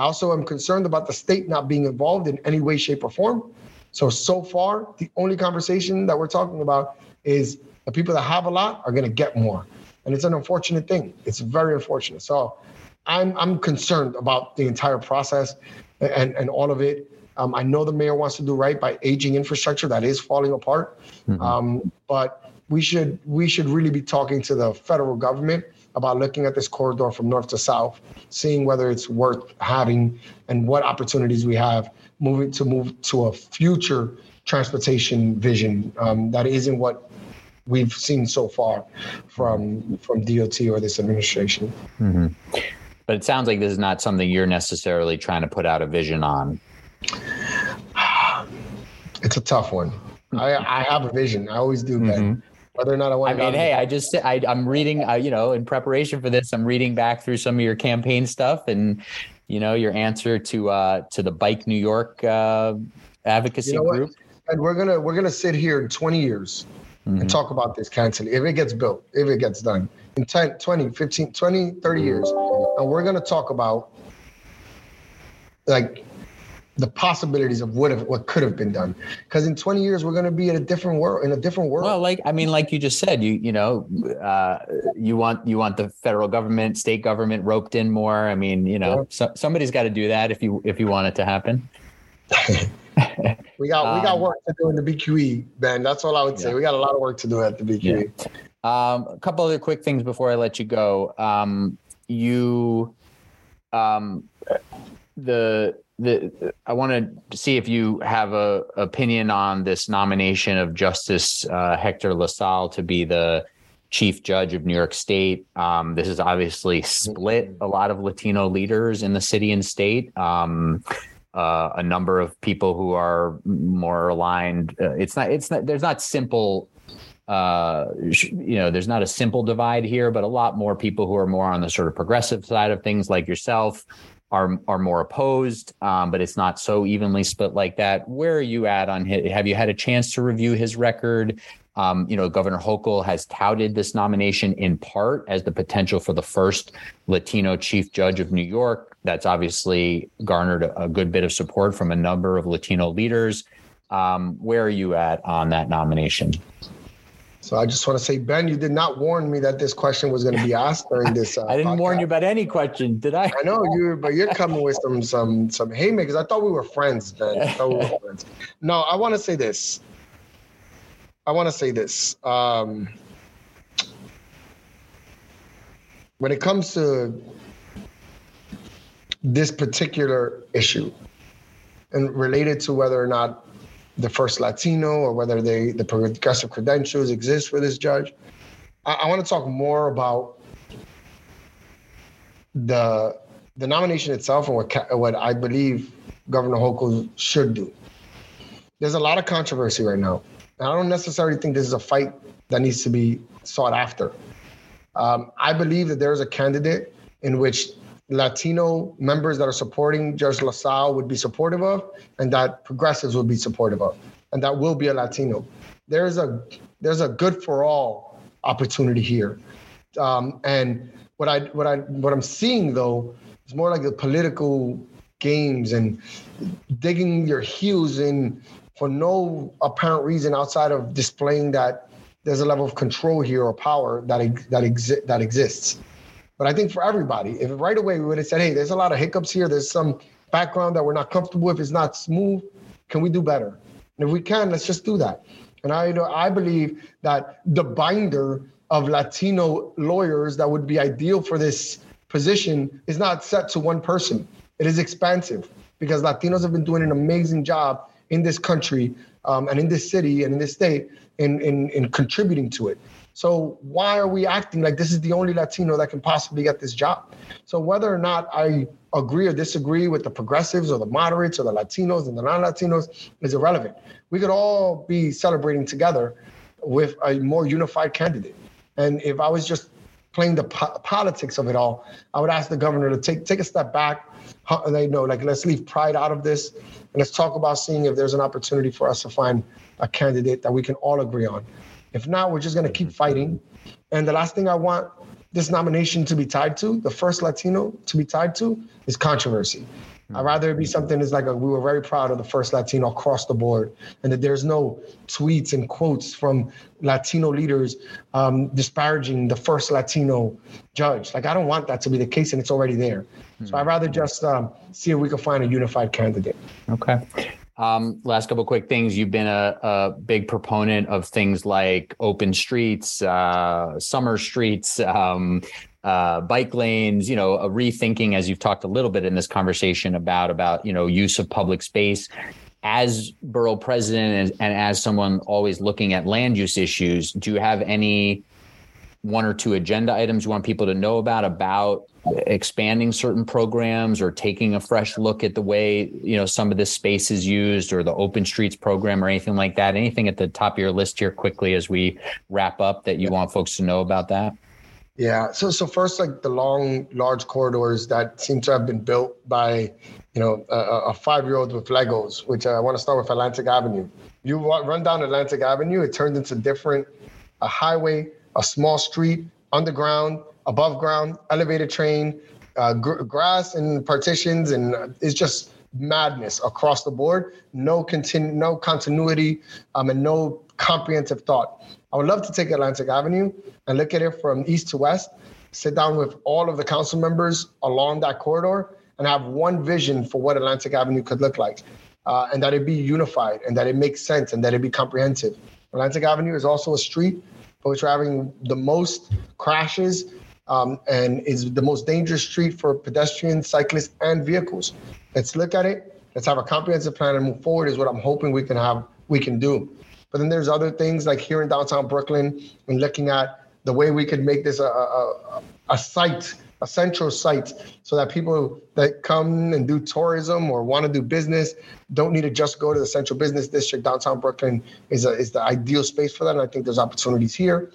Speaker 2: I also am concerned about the state not being involved in any way, shape, or form. So, so far, the only conversation that we're talking about is the people that have a lot are going to get more. And it's an unfortunate thing. It's very unfortunate. So, I'm, I'm concerned about the entire process and, and all of it. Um, I know the mayor wants to do right by aging infrastructure that is falling apart, mm-hmm. um, but we should we should really be talking to the federal government about looking at this corridor from north to south, seeing whether it's worth having and what opportunities we have moving to move to a future transportation vision um, that isn't what we've seen so far from from DOT or this administration.
Speaker 1: Mm-hmm. But it sounds like this is not something you're necessarily trying to put out a vision on.
Speaker 2: It's a tough one. I, I have a vision. I always do, Ben. Mm-hmm whether or not I want.
Speaker 1: I mean, hey, I just I, I'm reading. Uh, you know, in preparation for this, I'm reading back through some of your campaign stuff, and you know, your answer to uh, to the Bike New York uh, advocacy you know group.
Speaker 2: And we're gonna we're gonna sit here in 20 years mm-hmm. and talk about this cantilever if it gets built, if it gets done in 10, 20, 15, 20, 30 years, and we're gonna talk about like the possibilities of what have, what could have been done. Because in 20 years, we're going to be in a different world. In a different world.
Speaker 1: Well, like I mean, like you just said, you you know, uh, you want you want the federal government, state government roped in more. I mean, you know, yeah. so, somebody's got to do that if you if you want it to happen.
Speaker 2: we got um, we got work to do in the BQE, Ben. That's all I would say. Yeah. We got a lot of work to do at the BQE.
Speaker 1: Yeah. Um, a couple other quick things before I let you go. Um, you, um, the the, I want to see if you have a opinion on this nomination of Justice uh, Hector LaSalle to be the chief judge of New York State. Um, this has obviously split a lot of Latino leaders in the city and state. Um, uh, a number of people who are more aligned. Uh, it's not. It's not. There's not simple. Uh, you know, there's not a simple divide here, but a lot more people who are more on the sort of progressive side of things, like yourself, are are more opposed, um, but it's not so evenly split like that. Where are you at on his? Have you had a chance to review his record? Um, you know, Governor Hochul has touted this nomination in part as the potential for the first Latino chief judge of New York. That's obviously garnered a, good bit of support from a number of Latino leaders. Um, where are you at on that nomination?
Speaker 2: So I just want to say, Ben, you did not warn me that this question was going to be asked during this. Uh,
Speaker 1: I didn't podcast. warn you about any question, did I?
Speaker 2: I know you, but you're coming with some some some haymakers. I thought we were friends, Ben. I we were friends. No, I want to say this. I want to say this. Um, when it comes to this particular issue and related to whether or not the first Latino or whether they the progressive credentials exist for this judge. I, I want to talk more about the the nomination itself and what what I believe Governor Hochul should do. There's a lot of controversy right now. And I don't necessarily think this is a fight that needs to be sought after. Um, I believe that there's a candidate in which Latino members that are supporting Judge LaSalle would be supportive of, and that progressives would be supportive of, and that will be a Latino. There's a there's a good for all opportunity here, um, and what I what I what I'm seeing though is more like the political games and digging your heels in for no apparent reason outside of displaying that there's a level of control here or power that that exi- that exists. But I think for everybody, if right away we would have said, hey, there's a lot of hiccups here, there's some background that we're not comfortable with, it's not smooth, can we do better? And if we can, let's just do that. And I you know I believe that the binder of Latino lawyers that would be ideal for this position is not set to one person. It is expansive because Latinos have been doing an amazing job in this country um, and in this city and in this state in, in, in contributing to it. So why are we acting like this is the only Latino that can possibly get this job? So whether or not I agree or disagree with the progressives or the moderates or the Latinos and the non-Latinos is irrelevant. We could all be celebrating together with a more unified candidate. And if I was just playing the po- politics of it all, I would ask the governor to take take a step back. They know, like, let's leave pride out of this, and let's talk about seeing if there's an opportunity for us to find a candidate that we can all agree on. If not, we're just going to keep fighting. And the last thing I want this nomination to be tied to, the first Latino to be tied to, is controversy. I'd rather it be something that's like a, we were very proud of the first Latino across the board, and that there's no tweets and quotes from Latino leaders um, disparaging the first Latino judge. Like I don't want that to be the case, and it's already there. So I'd rather just um, see if we can find a unified candidate.
Speaker 1: Okay. Um, last couple quick things. You've been a, a, big proponent of things like open streets, uh, summer streets, um, uh, bike lanes. You know, a rethinking, as you've talked a little bit in this conversation about about you know use of public space. As borough president and, and as someone always looking at land use issues, do you have any one or two agenda items you want people to know about about expanding certain programs or taking a fresh look at the way you know some of this space is used or the open streets program or anything like that. Anything at the top of your list here quickly as we wrap up that you want folks to know about that?
Speaker 2: Yeah. So so first like the long large corridors that seem to have been built by you know a, a five year old with legos which i want to start with atlantic avenue. You run down atlantic avenue it turns into different a highway a small street underground above ground, elevated train, uh, gr- grass and partitions, and uh, it's just madness across the board. No continu- no continuity, um, and no comprehensive thought. I would love to take Atlantic Avenue and look at it from east to west, sit down with all of the council members along that corridor, and have one vision for what Atlantic Avenue could look like, uh, and that it be unified, and that it makes sense, and that it be comprehensive. Atlantic Avenue is also a street for which we're having the most crashes um, and is the most dangerous street for pedestrians, cyclists, and vehicles. Let's look at it. Let's have a comprehensive plan and move forward. Is what I'm hoping we can have. We can do. But then there's other things like here in downtown Brooklyn and looking at the way we could make this a, a, a site, a central site, so that people that come and do tourism or want to do business don't need to just go to the central business district. Downtown Brooklyn is a, is the ideal space for that, and I think there's opportunities here.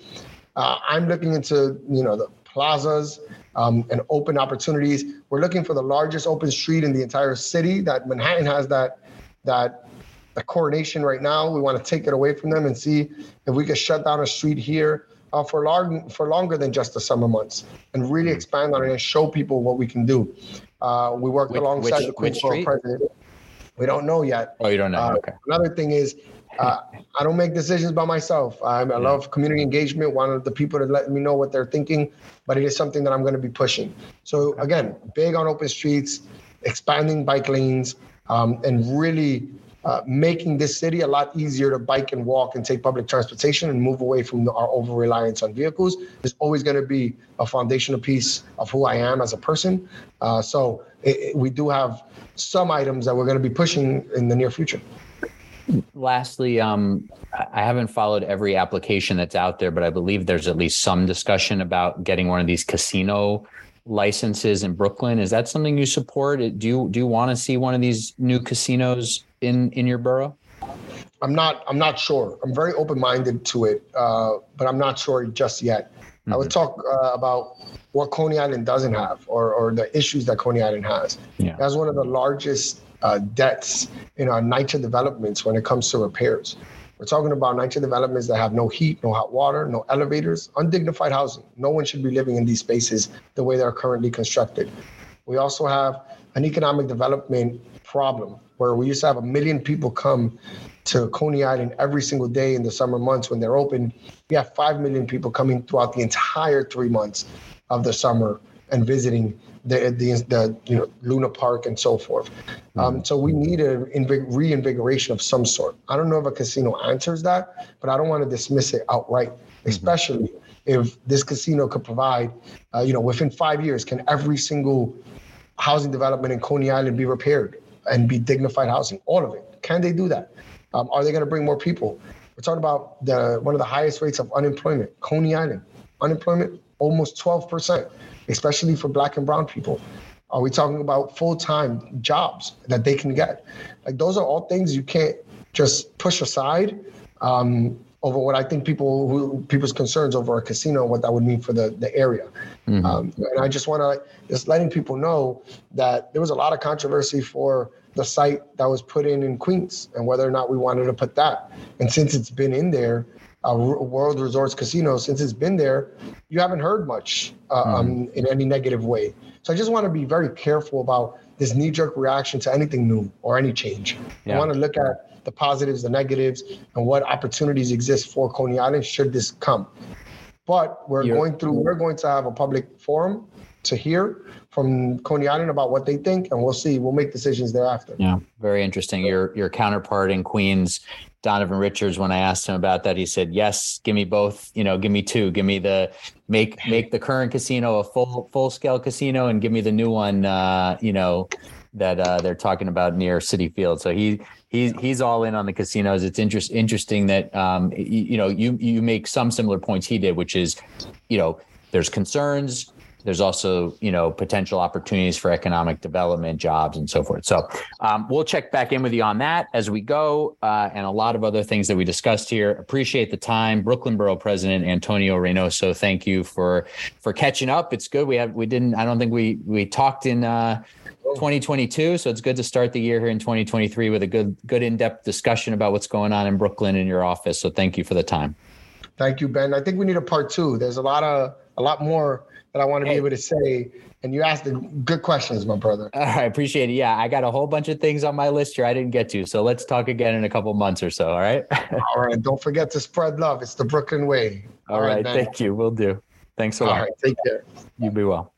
Speaker 2: Uh, I'm looking into you know the plazas um, and open opportunities. We're looking for the largest open street in the entire city. That Manhattan has that that the coronation right now. We want to take it away from them and see if we can shut down a street here uh, for long for longer than just the summer months and really mm-hmm. expand on it and show people what we can do. Uh, we worked which, alongside which, the Queens president. We don't know yet.
Speaker 1: Oh, you don't know. Uh, okay.
Speaker 2: Another thing is uh, I don't make decisions by myself. I, I love community engagement. Wanted the people to let me know what they're thinking, but it is something that I'm going to be pushing. So again, big on open streets, expanding bike lanes, um, and really uh, making this city a lot easier to bike and walk and take public transportation and move away from the, our over reliance on vehicles is always going to be a foundational piece of who I am as a person. Uh, so it, it, we do have some items that we're going to be pushing in the near future.
Speaker 1: Lastly, um, I haven't followed every application that's out there, but I believe there's at least some discussion about getting one of these casino licenses in Brooklyn. Is that something you support? Do you do you want to see one of these new casinos in in your borough?
Speaker 2: I'm not. I'm not sure. I'm very open minded to it, uh, but I'm not sure just yet. Mm-hmm. I would mm-hmm. talk uh, about what Coney Island doesn't have, or or the issues that Coney Island has. Yeah. That's one of the largest uh, debts in our NYCHA developments when it comes to repairs. We're talking about NYCHA developments that have no heat, no hot water, no elevators, undignified housing. No one should be living in these spaces the way they're currently constructed. We also have an economic development problem where we used to have a million people come to Coney Island every single day in the summer months when they're open. We have 5 million people coming throughout the entire three months of the summer and visiting the, the, the you know Luna Park and so forth. Um, so we need a reinvigoration of some sort. I don't know if a casino answers that, but I don't want to dismiss it outright, mm-hmm. especially mm-hmm. if this casino could provide, uh, you know, within five years, can every single housing development in Coney Island be repaired and be dignified housing? All of it. Can they do that? Um, are they going to bring more people? We're talking about the one of the highest rates of unemployment, Coney Island. Unemployment almost 12 percent especially for black and brown people? Are we talking about full-time jobs that they can get? Like those are all things you can't just push aside um, over what I think people who people's concerns over a casino, what that would mean for the the area. Mm-hmm. Um, and I just want to just letting people know that there was a lot of controversy for the site that was put in in Queens and whether or not we wanted to put that. And since it's been in there, uh, World Resorts Casino, since it's been there, you haven't heard much uh, mm-hmm. um, in any negative way. So I just want to be very careful about this knee jerk reaction to anything new or any change. Yeah. I want to look at the positives, the negatives, and what opportunities exist for Coney Island should this come. But we're You're, going through, we're going to have a public forum to hear from Coney Island about what they think, and we'll see. We'll make decisions thereafter.
Speaker 1: Yeah, very interesting. Your your counterpart in Queens, Donovan Richards, when I asked him about that, he said, "Yes, give me both. You know, give me two. Give me the make make the current casino a full full scale casino, and give me the new one. Uh, you know, that uh, they're talking about near Citi Field. So he he's he's all in on the casinos. It's interest, interesting that um, you, you know you you make some similar points he did, which is you know there's concerns there's also you know potential opportunities for economic development jobs and so forth. So um, we'll check back in with you on that as we go uh, and a lot of other things that we discussed here. Appreciate the time. Brooklyn borough president antonio reynoso thank you for for catching up. It's good. We have we didn't i don't think we we talked in uh, 2022 so it's good to start the year here in 2023 with a good good in-depth discussion about what's going on in brooklyn in your office. So thank you for the time.
Speaker 2: Thank you ben. I think we need a part two. There's a lot of a lot more that I want to hey. be able to say. And you asked the good questions, my brother.
Speaker 1: I appreciate it. Yeah, I got a whole bunch of things on my list here I didn't get to. So let's talk again in a couple months or so. All right.
Speaker 2: all right. Don't forget to spread love. It's the Brooklyn way.
Speaker 1: all, all right. right thank you. We'll do. Thanks a lot.
Speaker 2: All right. Take care.
Speaker 1: You be well.